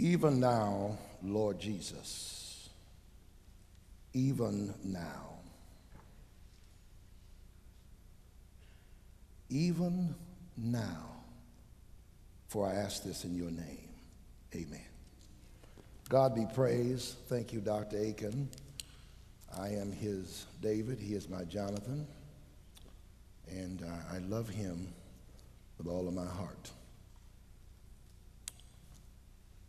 Even now, Lord Jesus, even now, even now, for I ask this in your name. Amen. God be praised. Thank you, Dr. Akin. I am his David. He is my Jonathan. And uh, I love him with all of my heart.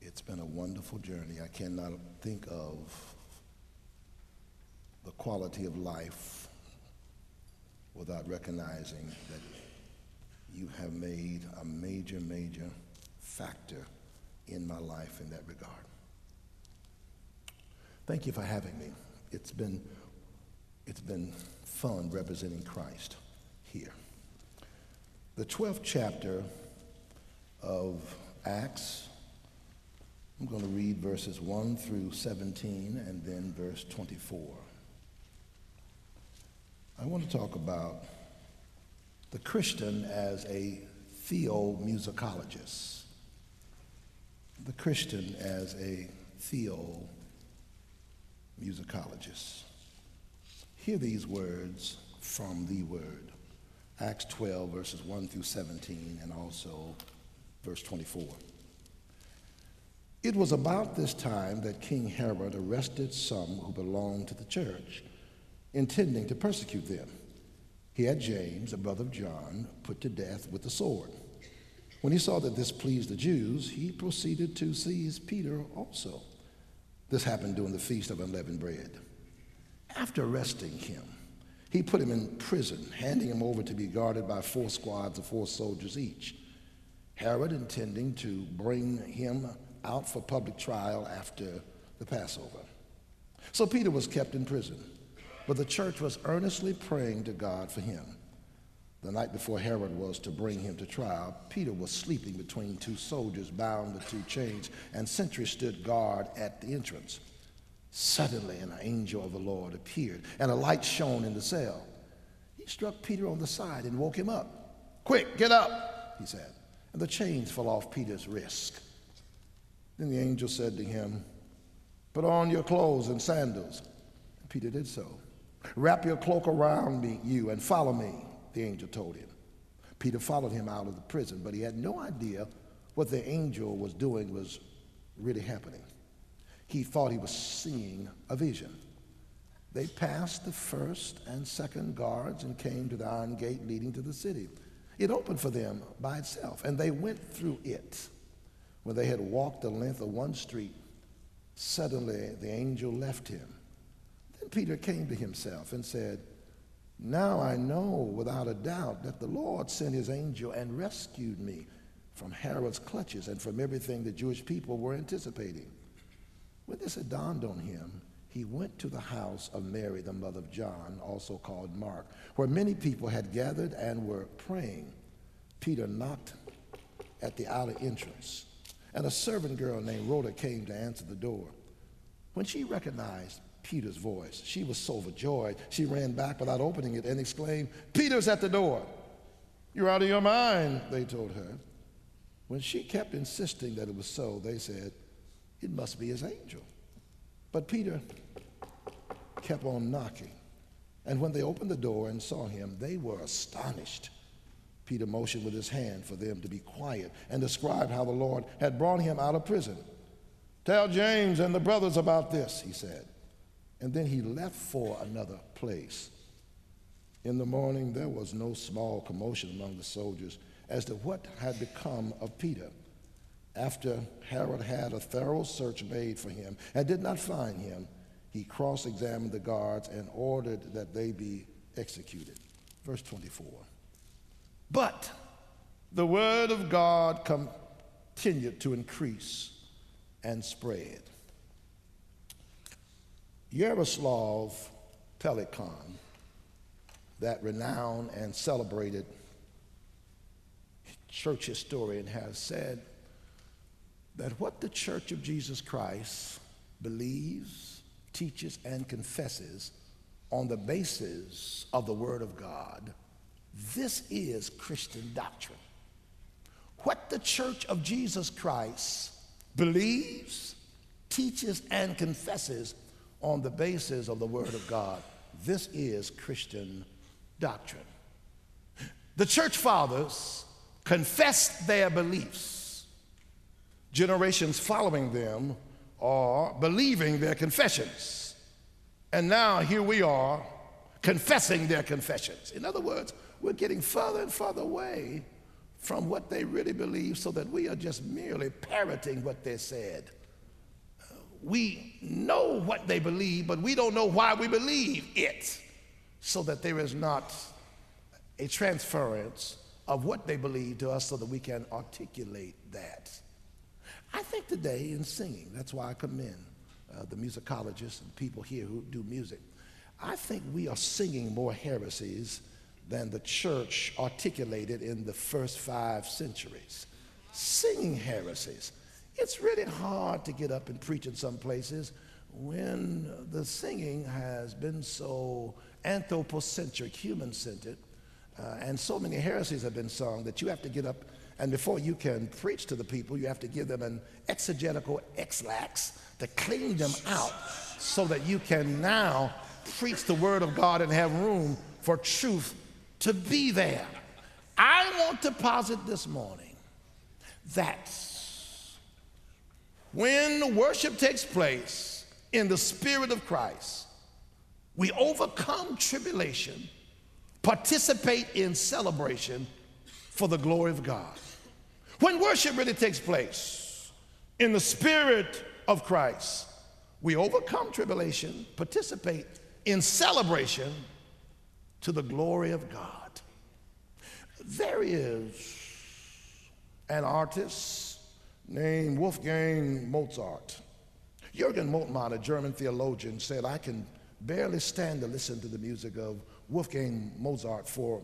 It's been a wonderful journey. I cannot think of the quality of life without recognizing that you have made a major, major factor in my life in that regard. Thank you for having me. It's been, it's been fun representing Christ here. The 12th chapter of Acts, I'm going to read verses 1 through 17 and then verse 24. I want to talk about the Christian as a theomusicologist. The Christian as a theomusicologist. Hear these words from the Word. Acts 12, verses 1 through 17, and also verse 24. It was about this time that King Herod arrested some who belonged to the church, intending to persecute them. He had James, a brother of John, put to death with the sword. When he saw that this pleased the Jews, he proceeded to seize Peter also. This happened during the feast of unleavened bread. After arresting him, he put him in prison, handing him over to be guarded by four squads of four soldiers each. Herod intending to bring him out for public trial after the Passover. So Peter was kept in prison, but the church was earnestly praying to God for him. The night before Herod was to bring him to trial, Peter was sleeping between two soldiers bound with two chains, and sentries stood guard at the entrance. Suddenly, an angel of the Lord appeared, and a light shone in the cell. He struck Peter on the side and woke him up. Quick, get up, he said. And the chains fell off Peter's wrist. Then the angel said to him, Put on your clothes and sandals. Peter did so. Wrap your cloak around me, you, and follow me, the angel told him. Peter followed him out of the prison, but he had no idea what the angel was doing was really happening he thought he was seeing a vision. They passed the first and second guards and came to the iron gate leading to the city. It opened for them by itself, and they went through it. When they had walked the length of one street, suddenly the angel left him. Then Peter came to himself and said, Now I know without a doubt that the Lord sent his angel and rescued me from Herod's clutches and from everything the Jewish people were anticipating. When this had dawned on him, he went to the house of Mary, the mother of John, also called Mark, where many people had gathered and were praying. Peter knocked at the outer entrance, and a servant girl named Rhoda came to answer the door. When she recognized Peter's voice, she was so overjoyed, she ran back without opening it and exclaimed, Peter's at the door. You're out of your mind, they told her. When she kept insisting that it was so, they said, it must be his angel. But Peter kept on knocking. And when they opened the door and saw him, they were astonished. Peter motioned with his hand for them to be quiet and described how the Lord had brought him out of prison. Tell James and the brothers about this, he said. And then he left for another place. In the morning, there was no small commotion among the soldiers as to what had become of Peter. After Herod had a thorough search made for him and did not find him, he cross examined the guards and ordered that they be executed. Verse 24. But the word of God continued to increase and spread. Jaroslav Pelikan, that renowned and celebrated church historian, has said that what the Church of Jesus Christ believes, teaches, and confesses on the basis of the Word of God, this is Christian doctrine. What the Church of Jesus Christ believes, teaches, and confesses on the basis of the Word of God. This is Christian doctrine. The church fathers confessed their beliefs. Generations following them are believing their confessions. And now here we are confessing their confessions. In other words, we're getting further and further away from what they really believe so that we are just merely parroting what they said. We know what they believe, but we don't know why we believe it, so that there is not a transference of what they believe to us so that we can articulate that. I think today in singing, that's why I commend uh, the musicologists and people here who do music. I think we are singing more heresies than the church articulated in the first five centuries. Singing heresies. It's really hard to get up and preach in some places when the singing has been so anthropocentric, human centered, uh, and so many heresies have been sung that you have to get up and before you can preach to the people, you have to give them an exegetical ex-lax to clean them out so that you can now preach the word of God and have room for truth to be there. I want to posit this morning that when worship takes place in the Spirit of Christ, we overcome tribulation, participate in celebration for the glory of God. When worship really takes place in the Spirit of Christ, we overcome tribulation, participate in celebration to the glory of God. There is an artist named Wolfgang Mozart. Jürgen Moltmann, a German theologian, said, I can barely stand to listen to the music of Wolfgang Mozart for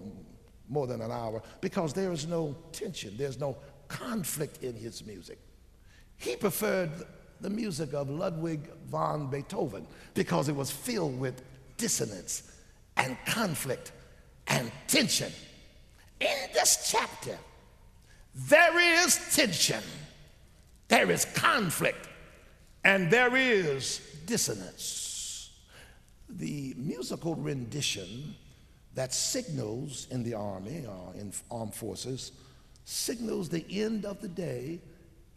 more than an hour because there is no tension, there's no conflict in his music. He preferred the music of Ludwig van Beethoven because it was filled with dissonance and conflict and tension. In this chapter, there is tension, there is conflict, and there is dissonance. The musical rendition that signals in the army or in armed forces signals the end of the day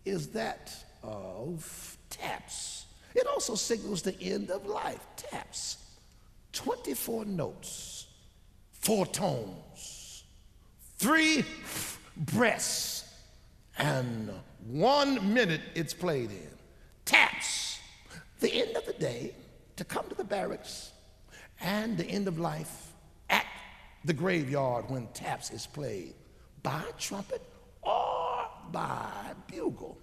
is that of taps. It also signals the end of life, taps. 24 notes, four tones, three breaths, and one minute it's played in. Taps. The end of the day, to come to the barracks, and the end of life at the graveyard when taps is played by trumpet or by bugle.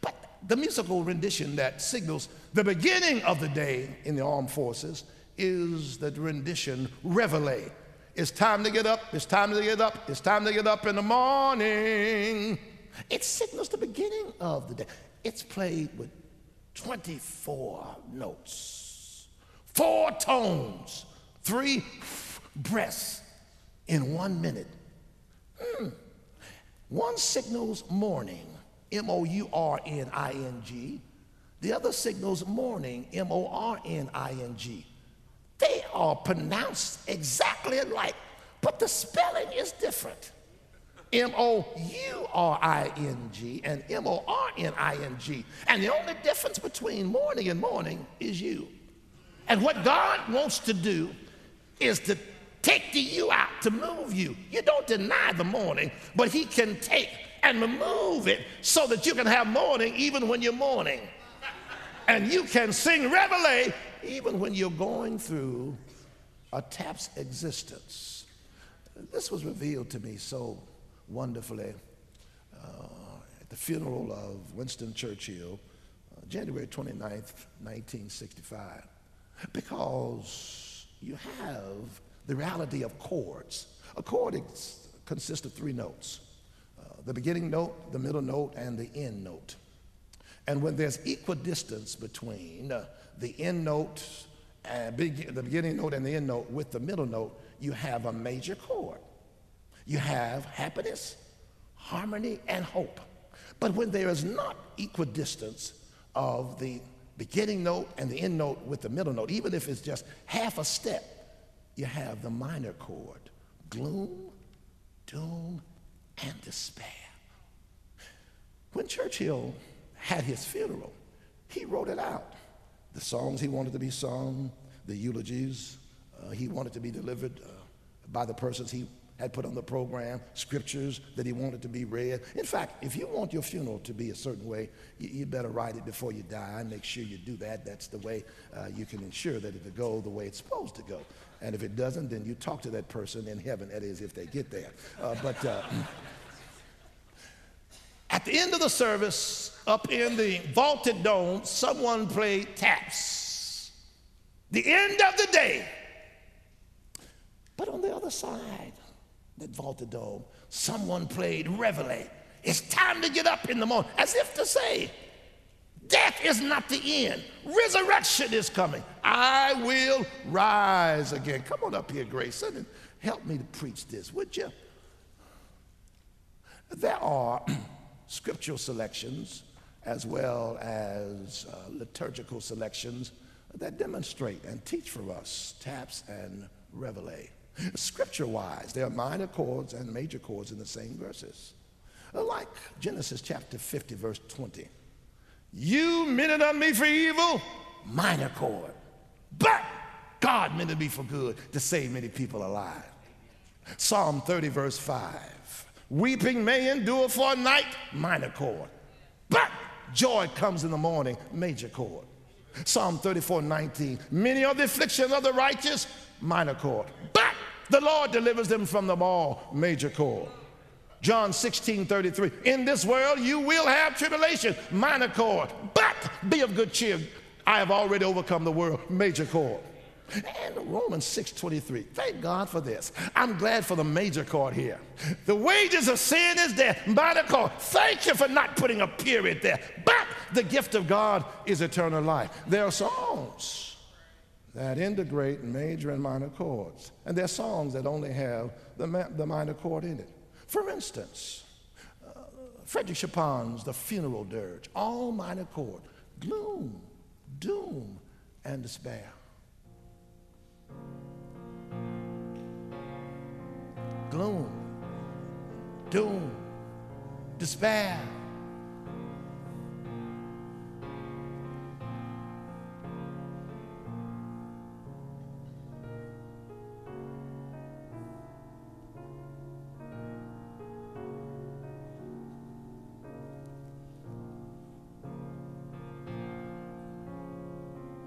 But the musical rendition that signals the beginning of the day in the armed forces is the rendition reveille. It's time to get up, it's time to get up, it's time to get up in the morning. It signals the beginning of the day. It's played with 24 notes, four tones, three breaths in one minute. Hmm. One signals morning, M O U R N I N G. The other signals morning, M O R N I N G. They are pronounced exactly alike, but the spelling is different. M O U R I N G and M O R N I N G. And the only difference between morning and morning is you. And what God wants to do is to take the you out to move you. You don't deny the morning, but He can take and remove it so that you can have morning even when you're mourning. And you can sing reveille even when you're going through a tap's existence. This was revealed to me so wonderfully uh, at the funeral of Winston Churchill, uh, January 29th, 1965, because you have the reality of chords. A chord consists of three notes uh, the beginning note, the middle note, and the end note. And when there's equidistance between uh, the end note, uh, big, the beginning note, and the end note with the middle note, you have a major chord. You have happiness, harmony, and hope. But when there is not equidistance of the beginning note and the end note with the middle note, even if it's just half a step, you have the minor chord gloom, doom, and despair. When Churchill had his funeral, he wrote it out. The songs he wanted to be sung, the eulogies uh, he wanted to be delivered uh, by the persons he had put on the program, scriptures that he wanted to be read. In fact, if you want your funeral to be a certain way, you, you better write it before you die and make sure you do that. That's the way uh, you can ensure that it'll go the way it's supposed to go. And if it doesn't, then you talk to that person in heaven, that is, if they get there. Uh, but uh, at the end of the service, up in the vaulted dome, someone played taps. The end of the day. But on the other side, that vaulted dome, someone played reveille. It's time to get up in the morning, as if to say, Death is not the end. Resurrection is coming. I will rise again. Come on up here, Grayson, and help me to preach this, would you? There are scriptural selections as well as uh, liturgical selections that demonstrate and teach for us taps and reveille. Scripture wise, there are minor chords and major chords in the same verses. Like Genesis chapter 50, verse 20. You meant it on me for evil, minor chord. But God meant it me for good to save many people alive. Psalm 30, verse 5. Weeping may endure for a night, minor chord. But joy comes in the morning, major chord. Psalm 34, 19. Many are the afflictions of the righteous, minor chord. But the Lord delivers them from them all, major chord. John 16, 33. In this world you will have tribulation, minor chord. But be of good cheer. I have already overcome the world, major chord. And Romans 6:23. Thank God for this. I'm glad for the major chord here. The wages of sin is death. Minor chord. Thank you for not putting a period there. But the gift of God is eternal life. There are songs that integrate major and minor chords. And there are songs that only have the, the minor chord in it. For instance, uh, Frederic Chopin's The Funeral Dirge, all minor chord, gloom, doom, and despair. Gloom, doom, despair.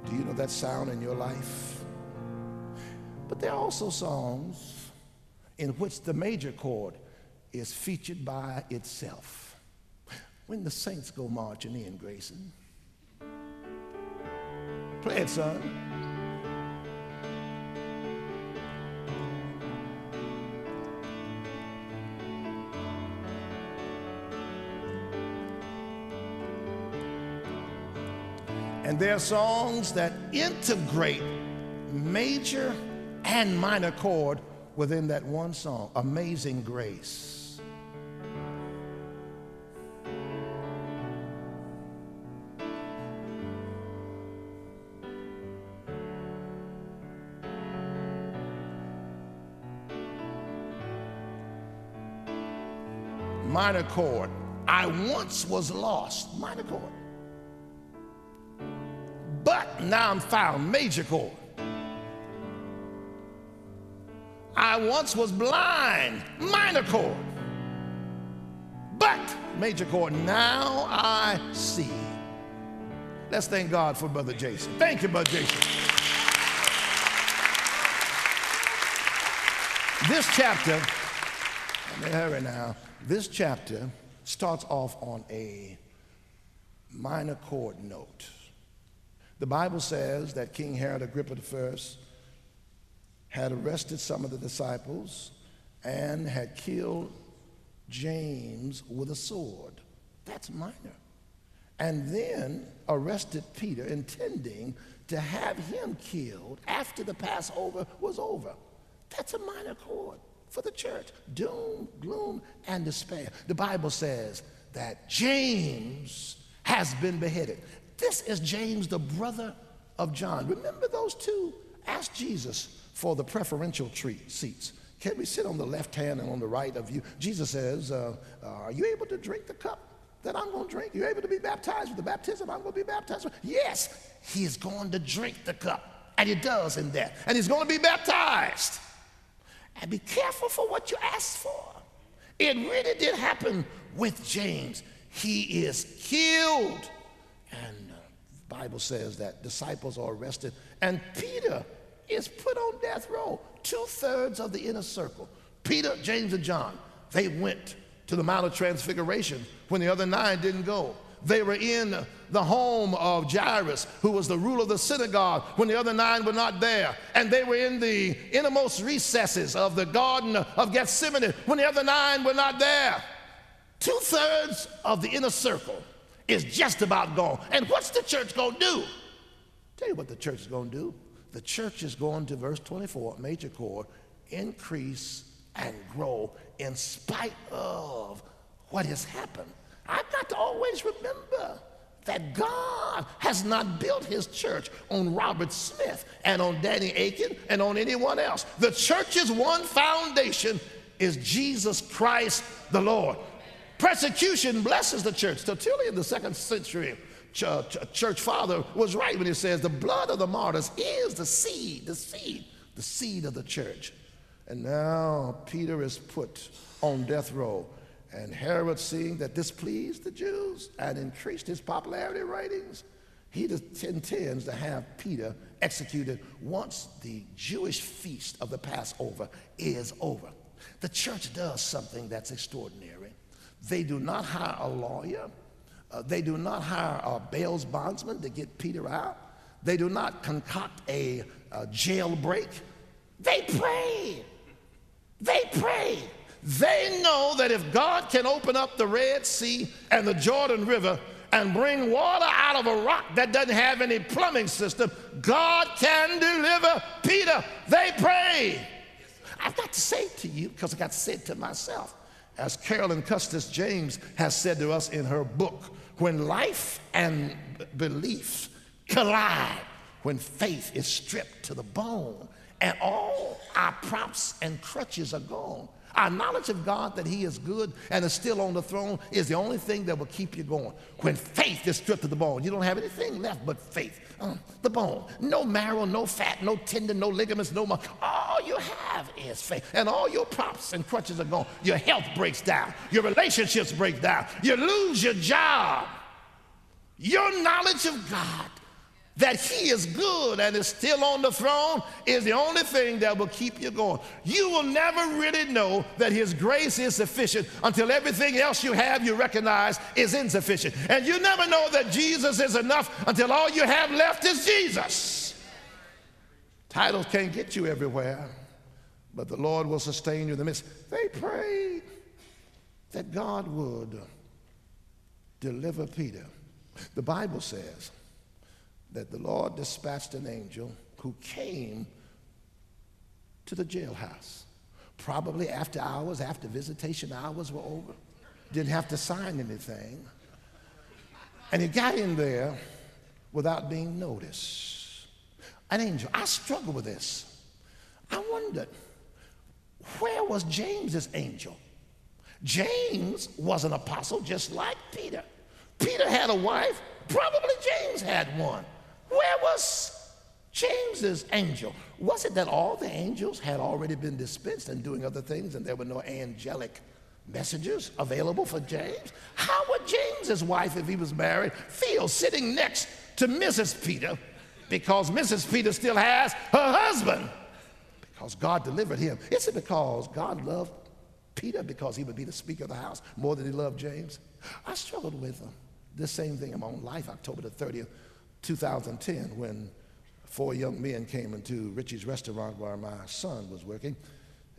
Do you know that sound in your life? But there are also songs in which the major chord is featured by itself. When the saints go marching in, Grayson. Play it, son. And there are songs that integrate major and minor chord within that one song Amazing Grace. Minor chord. I once was lost. Minor chord. But now I'm found. Major chord. I once was blind, minor chord. But, major chord, now I see. Let's thank God for Brother Jason. Thank you, Brother Jason. This chapter, let me hurry now. This chapter starts off on a minor chord note. The Bible says that King Herod Agrippa I had arrested some of the disciples and had killed James with a sword. That's minor. And then arrested Peter, intending to have him killed after the Passover was over. That's a minor chord for the church. Doom, gloom, and despair. The Bible says that James has been beheaded. This is James, the brother of John. Remember those two? Ask Jesus for the preferential treat seats. Can we sit on the left hand and on the right of you? Jesus says, uh, uh, Are you able to drink the cup that I'm going to drink? You're able to be baptized with the baptism I'm going to be baptized with? Yes, he is going to drink the cup. And he does in that. And he's going to be baptized. And be careful for what you ask for. It really did happen with James. He is killed. And uh, the Bible says that disciples are arrested. And Peter is put on death row. Two thirds of the inner circle. Peter, James, and John, they went to the Mount of Transfiguration when the other nine didn't go. They were in the home of Jairus, who was the ruler of the synagogue, when the other nine were not there. And they were in the innermost recesses of the Garden of Gethsemane when the other nine were not there. Two thirds of the inner circle is just about gone. And what's the church going to do? Tell you what the church is going to do. The church is going to, verse 24, major chord, increase and grow in spite of what has happened. I've got to always remember that God has not built his church on Robert Smith and on Danny Akin and on anyone else. The church's one foundation is Jesus Christ the Lord. Persecution blesses the church. Tertullian, the second century church father, was right when he says the blood of the martyrs is the seed, the seed, the seed of the church. And now Peter is put on death row and Herod, seeing that this pleased the Jews and increased his popularity ratings, he intends to have Peter executed once the Jewish feast of the Passover is over. The church does something that's extraordinary. They do not hire a lawyer, uh, they do not hire a bail's bondsman to get Peter out, they do not concoct a, a jailbreak. They pray. They pray. They know that if God can open up the Red Sea and the Jordan River and bring water out of a rock that doesn't have any plumbing system, God can deliver Peter. They pray. I've got to say to you because I got to say it to myself. As Carolyn Custis James has said to us in her book, when life and belief collide, when faith is stripped to the bone, and all our props and crutches are gone, our knowledge of God that He is good and is still on the throne is the only thing that will keep you going. When faith is stripped to the bone, you don't have anything left but faith. Uh, the bone. No marrow, no fat, no tendon, no ligaments, no muscle. All you have is faith. And all your props and crutches are gone. Your health breaks down. Your relationships break down. You lose your job. Your knowledge of God that he is good and is still on the throne is the only thing that will keep you going. You will never really know that his grace is sufficient until everything else you have you recognize is insufficient. And you never know that Jesus is enough until all you have left is Jesus. Titles can't get you everywhere, but the Lord will sustain you in the midst. They prayed that God would deliver Peter. The Bible says, that the Lord dispatched an angel who came to the jailhouse, probably after hours, after visitation hours were over. Didn't have to sign anything. And he got in there without being noticed. An angel. I struggle with this. I wondered, where was James's angel? James was an apostle just like Peter. Peter had a wife, probably James had one. Where was James's angel? Was it that all the angels had already been dispensed and doing other things and there were no angelic messengers available for James? How would James's wife, if he was married, feel sitting next to Mrs. Peter because Mrs. Peter still has her husband? Because God delivered him. Is it because God loved Peter because he would be the speaker of the house more than he loved James? I struggled with uh, the same thing in my own life, October the 30th, 2010 when four young men came into Richie's restaurant where my son was working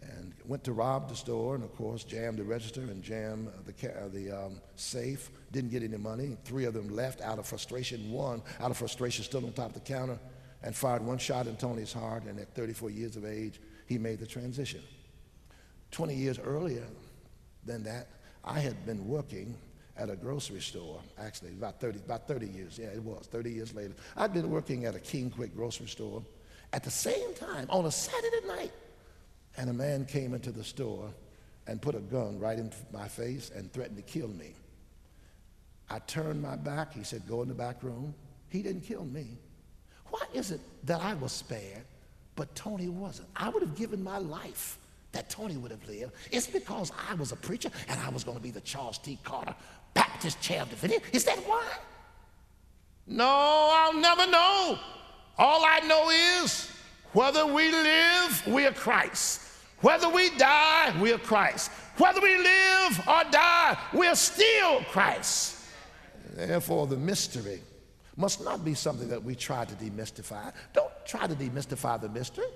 and went to rob the store and of course jammed the register and jammed the, uh, the um, safe. Didn't get any money. Three of them left out of frustration. One out of frustration stood on top of the counter and fired one shot in tony's heart. And at 34 years of age he made the transition. 20 years earlier than that i had been working at a grocery store, actually, about 30, about 30 years. Yeah, it was, 30 years later. I'd been working at a King Quick grocery store at the same time on a Saturday night. And a man came into the store and put a gun right in my face and threatened to kill me. I turned my back. He said, Go in the back room. He didn't kill me. Why is it that I was spared, but Tony wasn't? I would have given my life that Tony would have lived. It's because I was a preacher and I was going to be the Charles T. Carter Baptist of divinity. Is that why? No, I'll never know. All I know is whether we live, we are Christ. Whether we die, we are Christ. Whether we live or die, we are still Christ. Therefore, the mystery must not be something that we try to demystify. Don't try to demystify the mystery.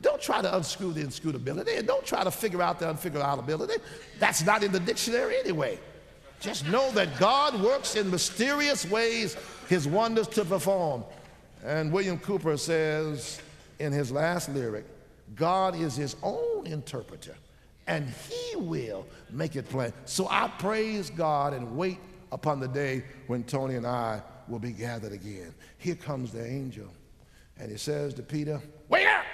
Don't try to unscrew the inscrutability and don't try to figure out the unfigureoutability. That's not in the dictionary anyway. Just know that God works in mysterious ways his wonders to perform. And William Cowper says in his last lyric, God is his own interpreter and he will make it plain. So I praise God and wait upon the day when Tony and I will be gathered again. Here comes the angel and he says to Peter, Wake up!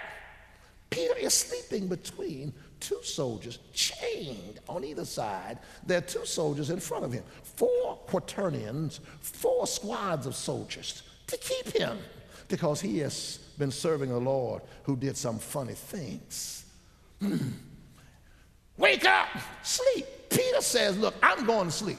Peter is sleeping between two soldiers chained on either side. There are two soldiers in front of him, four quaternions, four squads of soldiers to keep him because he has been serving a Lord who did some funny things. Hmm. Wake up, sleep. Peter says, Look, I'm going to sleep.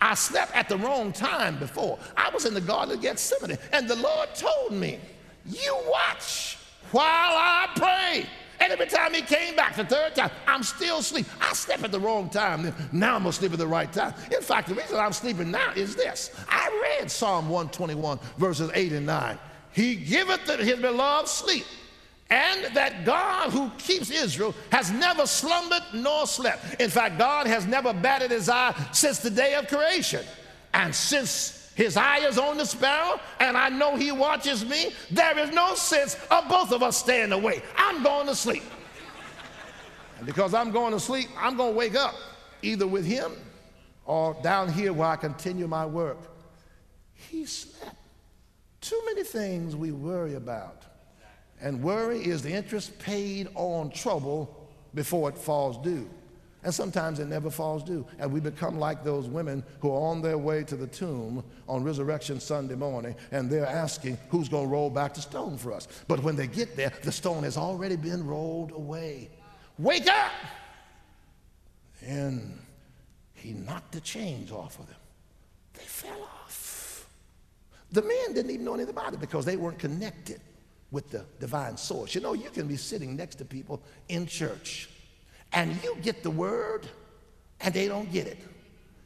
I slept at the wrong time before. I was in the Garden of Gethsemane, and the Lord told me, You watch while I pray. And every time he came back the third time, I'm still asleep. I slept at the wrong time. Now I'm going to sleep at the right time. In fact, the reason I'm sleeping now is this. I read Psalm 121, verses 8 and 9. He giveth his beloved sleep, and that God who keeps Israel has never slumbered nor slept. In fact, God has never batted his eye since the day of creation. And since his eye is on the sparrow, and I know he watches me. There is no sense of both of us staying away. I'm going to sleep. And because I'm going to sleep, I'm going to wake up either with him or down here where I continue my work. He slept. Too many things we worry about. And worry is the interest paid on trouble before it falls due. And sometimes it never falls due. And we become like those women who are on their way to the tomb on Resurrection Sunday morning and they're asking who's going to roll back the stone for us. But when they get there, the stone has already been rolled away. Wake up! And he knocked the chains off of them. They fell off. The men didn't even know anything about it because they weren't connected with the divine source. You know, you can be sitting next to people in church and you get the word and they don't get it.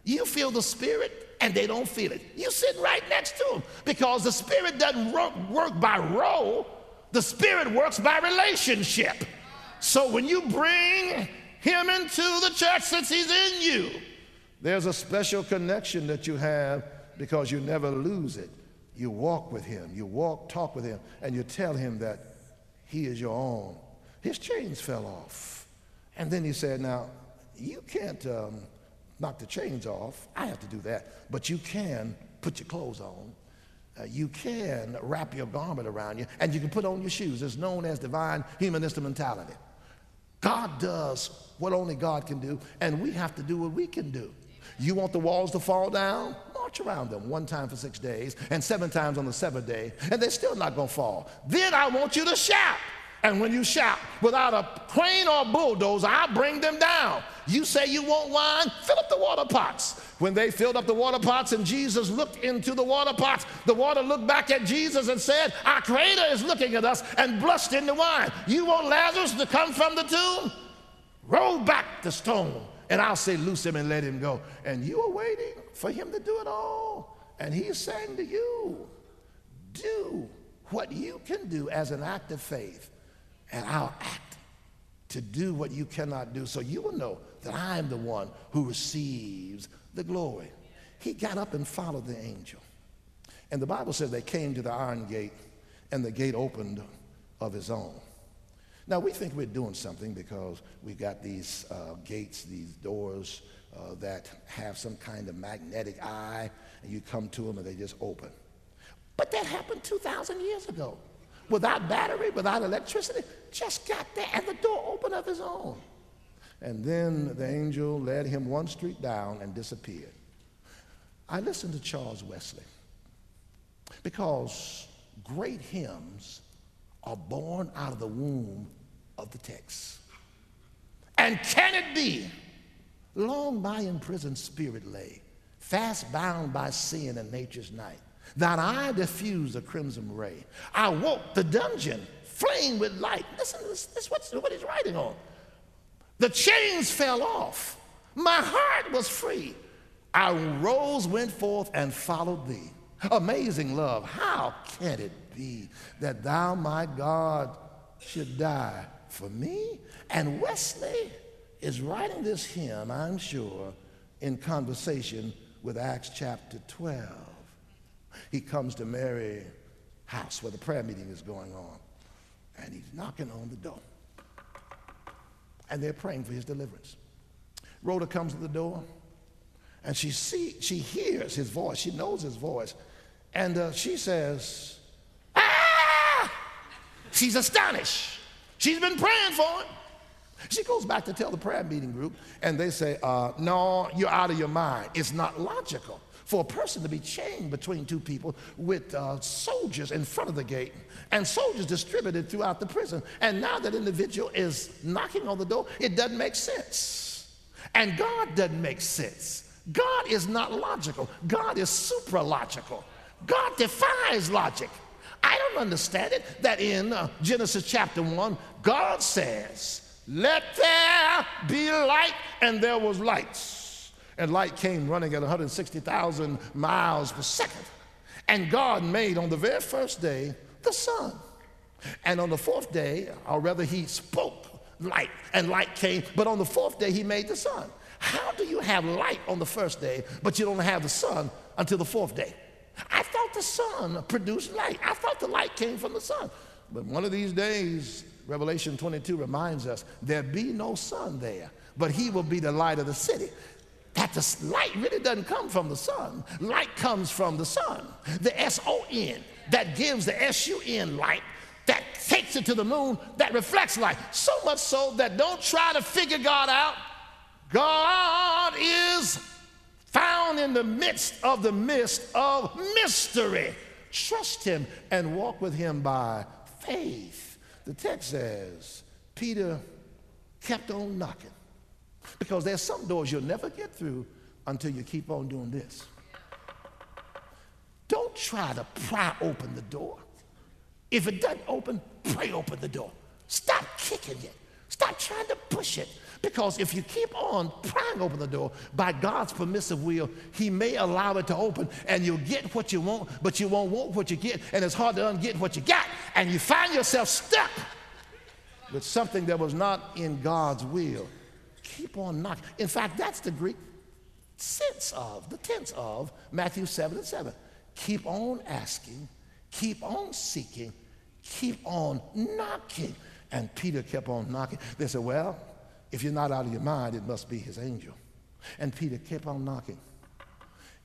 You feel the spirit and they don't feel it. You sit right next to them because the spirit doesn't work, work by role, the spirit works by relationship. So when you bring him into the church since he's in you, there's a special connection that you have because you never lose it. You walk with him, you walk, talk with him, and you tell him that he is your own. His chains fell off. And then he said, Now, you can't um, knock the chains off. I have to do that. But you can put your clothes on. Uh, you can wrap your garment around you, and you can put on your shoes. It's known as divine human instrumentality. God does what only God can do, and we have to do what we can do. You want the walls to fall down? March around them one time for six days and seven times on the seventh day, and they're still not going to fall. Then I want you to shout. And when you shout, without a crane or bulldozer, I'll bring them down. You say you want wine, fill up the water pots. When they filled up the water pots and Jesus looked into the water pots, the water looked back at Jesus and said, Our Creator is looking at us and blushed in the wine. You want Lazarus to come from the tomb? Roll back the stone, and I'll say, Loose him and let him go. And you are waiting for him to do it all. And he's saying to you, Do what you can do as an act of faith and I'll act to do what you cannot do so you will know that I am the one who receives the glory. He got up and followed the angel. And the Bible says they came to the iron gate and the gate opened of his own. Now we think we're doing something because we've got these uh, gates, these doors uh, that have some kind of magnetic eye, and you come to them and they just open. But that happened 2,000 years ago. Without battery, without electricity, just got there, and the door opened of his own. And then the angel led him one street down and disappeared. I listened to Charles Wesley because great hymns are born out of the womb of the text. And can it be? Long my imprisoned spirit lay, fast bound by sin and nature's night. Thine eye diffused a crimson ray. I woke the dungeon, flame with light. Listen, this, is what, what he's writing on. The chains fell off. My heart was free. I rose, went forth, and followed thee. Amazing love, how can it be that thou, my God, should die for me? And Wesley is writing this hymn, I'm sure, in conversation with Acts chapter 12. He comes to Mary's house where the prayer meeting is going on, and he's knocking on the door. And they're praying for his deliverance. Rhoda comes to the door, and she, see, she hears his voice. She knows his voice. And uh, she says, Ah! She's astonished. She's been praying for him. She goes back to tell the prayer meeting group, and they say, uh, No, you're out of your mind. It's not logical for a person to be chained between two people with uh, soldiers in front of the gate and soldiers distributed throughout the prison. And now that individual is knocking on the door, it doesn't make sense. And God doesn't make sense. God is not logical, God is supra logical. God defies logic. I don't understand it that in uh, Genesis chapter 1, God says, Let there be light, and there was lights. And light came running at 160,000 miles per second. And God made on the very first day the sun. And on the fourth day, or rather, He spoke light, and light came. But on the fourth day, He made the sun. How do you have light on the first day, but you don't have the sun until the fourth day? I thought the sun produced light. I thought the light came from the sun. But one of these days, Revelation 22 reminds us there be no sun there, but he will be the light of the city. That the light really doesn't come from the sun. Light comes from the sun. The S O N that gives the S U N light that takes it to the moon that reflects light. So much so that don't try to figure God out. God is found in the midst of the mist of mystery. Trust him and walk with him by faith. The text says Peter kept on knocking because there's some doors you'll never get through until you keep on doing this. Don't try to pry open the door. If it doesn't open, pray open the door. Stop kicking it. Stop trying to push it. Because if you keep on prying open the door by God's permissive will, He may allow it to open and you'll get what you want, but you won't want what you get, and it's hard to unget what you got, and you find yourself stuck with something that was not in God's will. Keep on knocking. In fact, that's the Greek sense of, the tense of Matthew 7 and 7. Keep on asking, keep on seeking, keep on knocking. And Peter kept on knocking. They said, Well, if you're not out of your mind, it must be his angel. And Peter kept on knocking.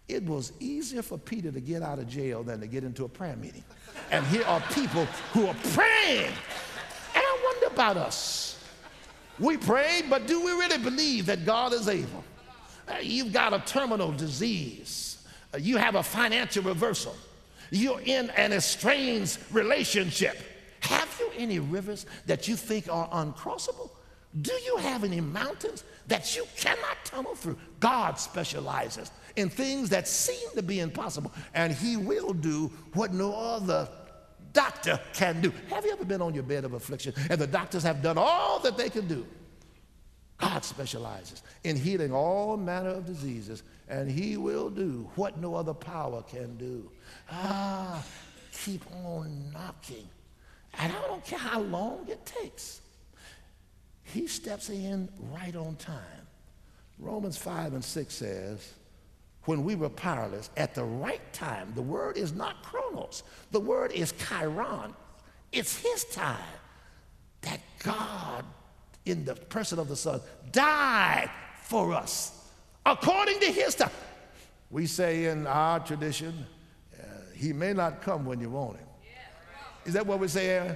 It was easier for Peter to get out of jail than to get into a prayer meeting. And here are people who are praying. And I wonder about us. We prayed, but do we really believe that God is able? Uh, you've got a terminal disease, uh, you have a financial reversal, you're in an estranged relationship. Have you any rivers that you think are uncrossable? Do you have any mountains that you cannot tunnel through? God specializes in things that seem to be impossible, and He will do what no other doctor can do. Have you ever been on your bed of affliction and the doctors have done all that they can do? God specializes in healing all manner of diseases, and He will do what no other power can do. Ah, keep on knocking. And I don't care how long it takes. He steps in right on time. Romans 5 and 6 says, when we were powerless, at the right time, the word is not chronos, the word is kairos. It's his time that God, in the person of the Son, died for us. according to his time. We say in our tradition, uh, he may not come when you want him. Is that what we say, Aaron?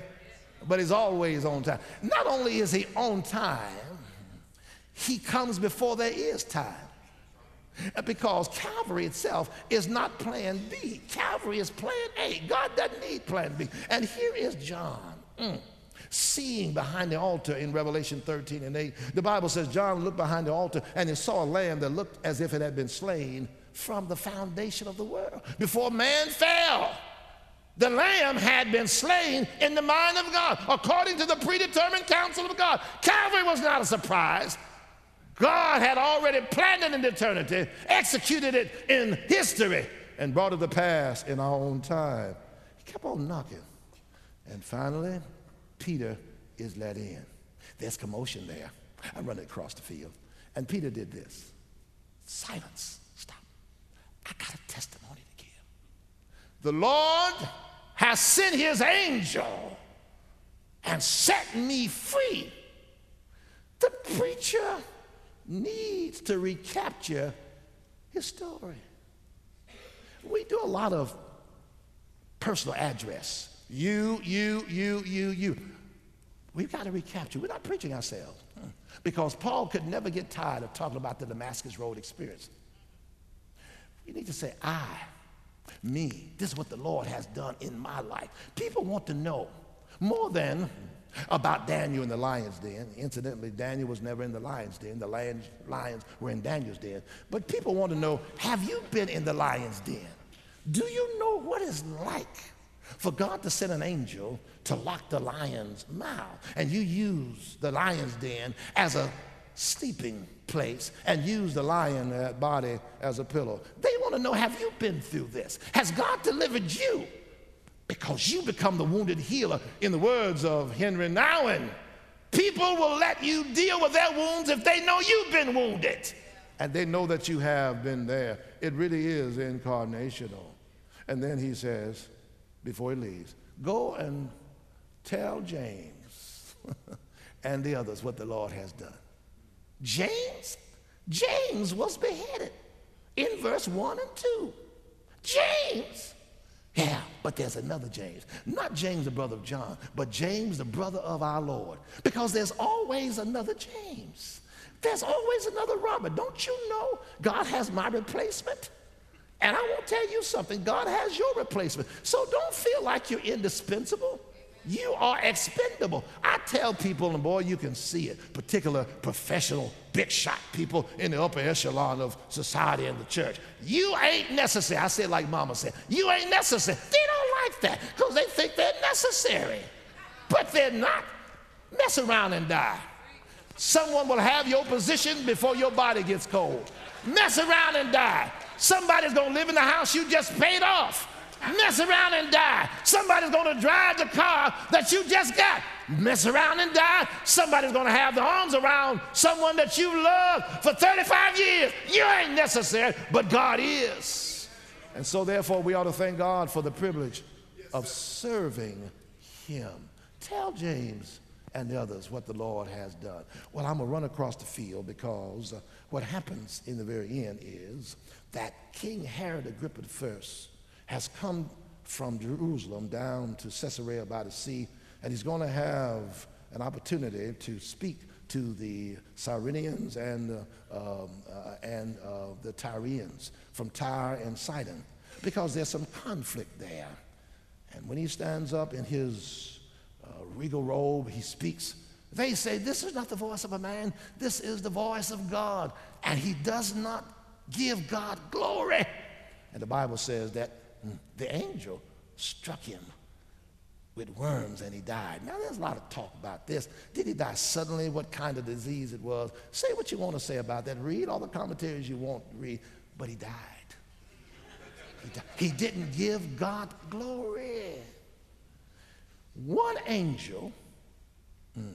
But he's always on time. Not only is he on time, he comes before there is time. Because Calvary itself is not plan B. Calvary is plan A. God doesn't need plan B. And here is John. Mm seeing behind the altar in Revelation 13 and 8. The Bible says John looked behind the altar and he saw a lamb that looked as if it had been slain from the foundation of the world. Before man fell, the lamb had been slain in the mind of God according to the predetermined counsel of God. Calvary was not a surprise. God had already planned it in eternity, executed it in history, and brought it to pass in our own time. He kept on knocking. And finally, Peter is let in. There's commotion there. I'm running across the field. And Peter did this silence. Stop. I got a testimony to give. The Lord has sent his angel and set me free. The preacher needs to recapture his story. We do a lot of personal address. You, you, you, you, you. We've got to recapture. We're not preaching ourselves because Paul could never get tired of talking about the Damascus Road experience. We need to say, I, me, this is what the Lord has done in my life. People want to know more than about Daniel in the lion's den. Incidentally, Daniel was never in the lion's den. The lions, lions were in Daniel's den. But people want to know have you been in the lion's den? Do you know what it's like for God to send an angel to lock the lion's mouth? And you use the lion's den as a sleeping place and use the lion uh, body as a pillow. They want to know have you been through this? Has God delivered you? Because you become the wounded healer. In the words of Henri Nouwen, people will let you deal with their wounds if they know you've been wounded and they know that you have been there. It really is incarnational. And then he says, before he leaves, go and tell James and the others what the Lord has done. James? James was beheaded in verse 1 and 2. James yeah, but there's another James. Not James, the brother of John, but James, the brother of our Lord. Because there's always another James. There's always another Robert. Don't you know God has my replacement? And I to tell you something God has your replacement. So don't feel like you're indispensable. You are expendable. I tell people, and boy, you can see it, particular professional, big shot people in the upper echelon of society and the church. You ain't necessary. I say like mama said, you ain't necessary. They don't like that because they think they're necessary. But they're not. Mess around and die. Someone will have your position before your body gets cold. Mess around and die. Somebody's gonna live in the house you just paid off mess around and die. Somebody's going to drive the car that you just got. Mess around and die. Somebody's going to have the arms around someone that you love for 35 years. You ain't necessary, but God is. And so, therefore, we ought to thank God for the privilege of serving Him. Tell James and the others what the Lord has done. Well, I'm going to run across the field because uh, what happens in the very end is that King Herod Agrippa I has come from Jerusalem down to Caesarea by the sea, and he's going to have an opportunity to speak to the Cyrenians and, uh, um, uh, and uh, the Tyrians from Tyre and Sidon, because there's some conflict there. And when he stands up in his uh, regal robe, he speaks. They say, This is not the voice of a man, this is the voice of God. And he does not give God glory. And the Bible says that the angel struck him with worms and he died. Now, there's a lot of talk about this. Did he die suddenly? What kind of disease it was? Say what you want to say about that. Read all the commentaries you want to read, but he died. He, he didn't give God glory. One angel mm,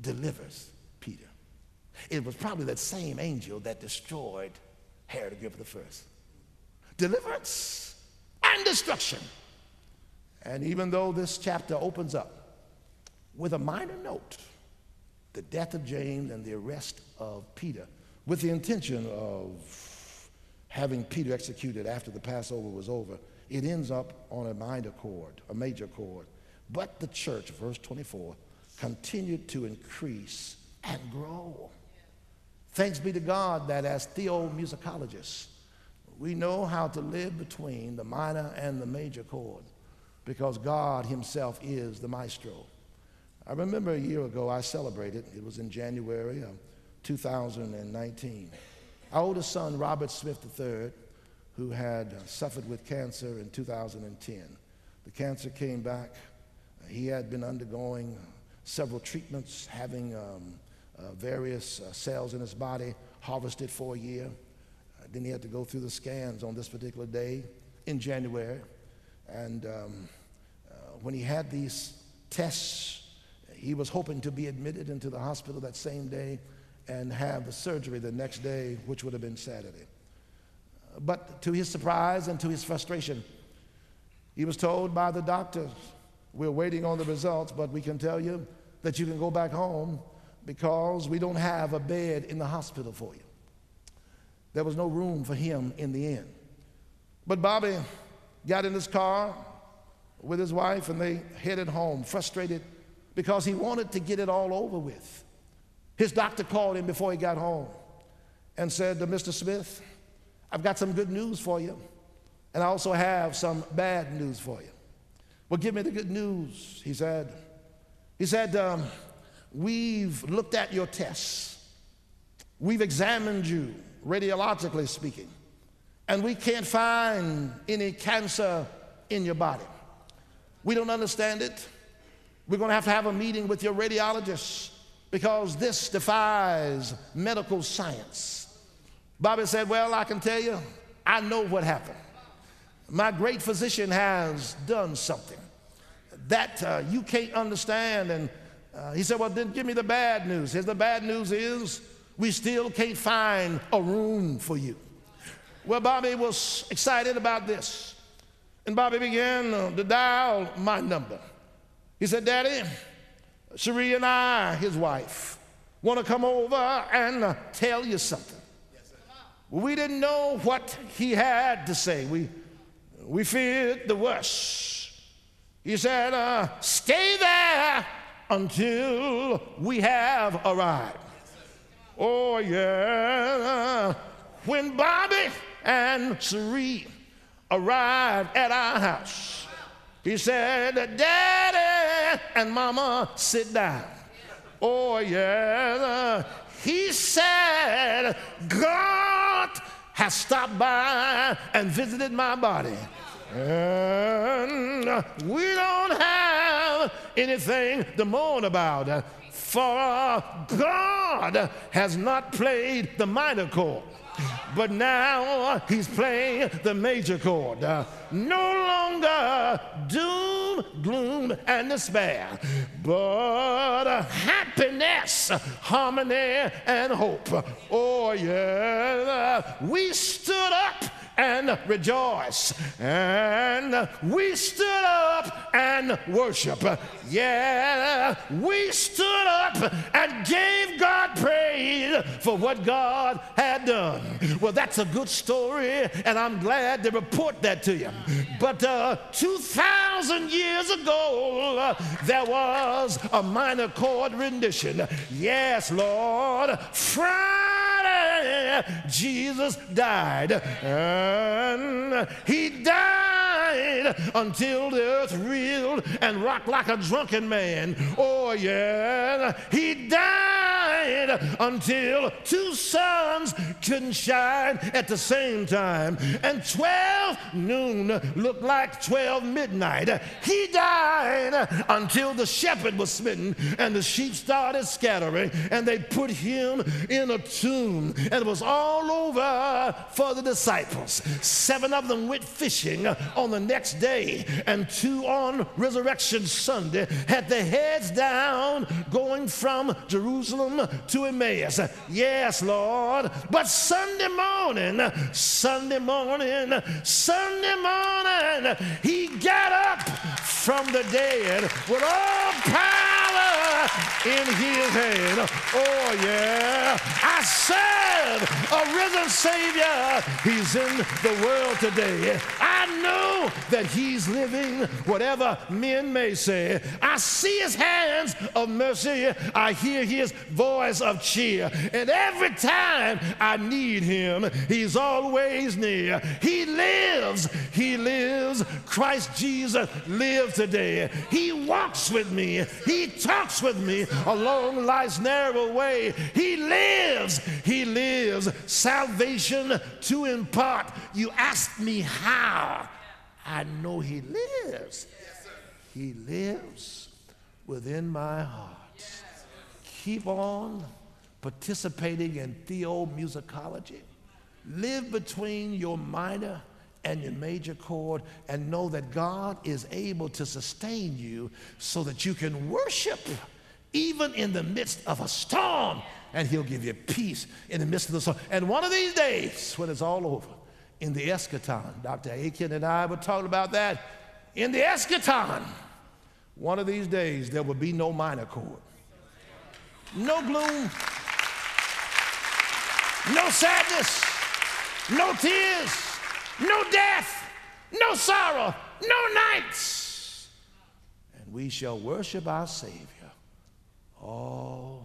delivers Peter. It was probably that same angel that destroyed Herod Agrippa I. Deliverance and destruction. And even though this chapter opens up with a minor note, the death of James and the arrest of Peter with the intention of having Peter executed after the Passover was over. It ends up on a minor chord, a major chord. But the church, verse 24, continued to increase and grow. Thanks be to God that as theomusicologists, we know how to live between the minor and the major chord because God Himself is the maestro. I remember a year ago I celebrated, it was in January of 2019. Our oldest son, Robert Smith III, who had suffered with cancer in 2010. The cancer came back. He had been undergoing several treatments, having um, uh, various uh, cells in his body harvested for a year. Then he had to go through the scans on this particular day in January. And um, uh, when he had these tests, he was hoping to be admitted into the hospital that same day and have the surgery the next day, which would have been Saturday. But to his surprise and to his frustration, he was told by the doctors, We're waiting on the results, but we can tell you that you can go back home because we don't have a bed in the hospital for you. There was no room for him in the end. But Bobby got in his car with his wife and they headed home, frustrated because he wanted to get it all over with. His doctor called him before he got home and said to Mr. Smith, I've got some good news for you, and I also have some bad news for you. Well, give me the good news, he said. He said, um, We've looked at your tests, we've examined you, radiologically speaking, and we can't find any cancer in your body. We don't understand it. We're going to have to have a meeting with your radiologist because this defies medical science. Bobby said, Well, I can tell you, I know what happened. My great physician has done something that uh, you can't understand. And uh, he said, Well, then give me the bad news. Here's the bad news is we still can't find a room for you. Well, Bobby was excited about this. And Bobby began uh, to dial my number. He said, Daddy, Cherie and I, his wife, want to come over and uh, tell you something. Yes, we didn't know what he had to say. We, we feared the worst. He said, uh, Stay there until we have arrived. Oh, yeah. When Bobby and Cherie arrived at our house, he said, Daddy and Mama, sit down. Oh, yeah. He said, God has stopped by and visited my body. And we don't have anything to mourn about, for God has not played the minor chord. But now he's playing the major chord. No longer doom, gloom, and despair, but happiness, harmony, and hope. Oh, yeah. We stood up and rejoice. And we stood up and worship. Yeah, we stood up and gave God praise for what God had done. Well, that's a good story, and I'm glad to report that to you. But uh, 2,000 years ago, there was a minor chord rendition. Yes, Lord. Jesus died. And he died until the earth reeled and rocked like a drunken man. Oh, yeah. He died until two suns couldn't shine at the same time. And 12 noon looked like 12 midnight. He died until the shepherd was smitten and the sheep started scattering and they put him in a tomb. And it was all over for the disciples. Seven of them went fishing on the next day, and two on Resurrection Sunday had their heads down going from Jerusalem to Emmaus. Yes, Lord. But Sunday morning, Sunday morning, Sunday morning, he got up from the dead with all power in his hand. Oh, yeah. I serve a risen Savior. He's in the world today. I know that he's living, whatever men may say. I see his hands of mercy. I hear his voice of cheer. And every time I need him, he's always near. He lives. He lives. Christ Jesus lives today. He walks with me. He talks with me along life's narrow way. He lives. He lives. Salvation to impart. You ask me how. I know He lives. He lives within my heart. Keep on participating in theomusicology. Live between your minor and your major chord and know that God is able to sustain you so that you can worship even in the midst of a storm and he'll give you peace in the midst of the storm. And one of these days when it's all over, in the eschaton, Dr. Akin and I were talking about that. In the eschaton, one of these days there will be no minor chord. No gloom, no sadness, no tears, no death, no sorrow, no nights. And we shall worship our Savior all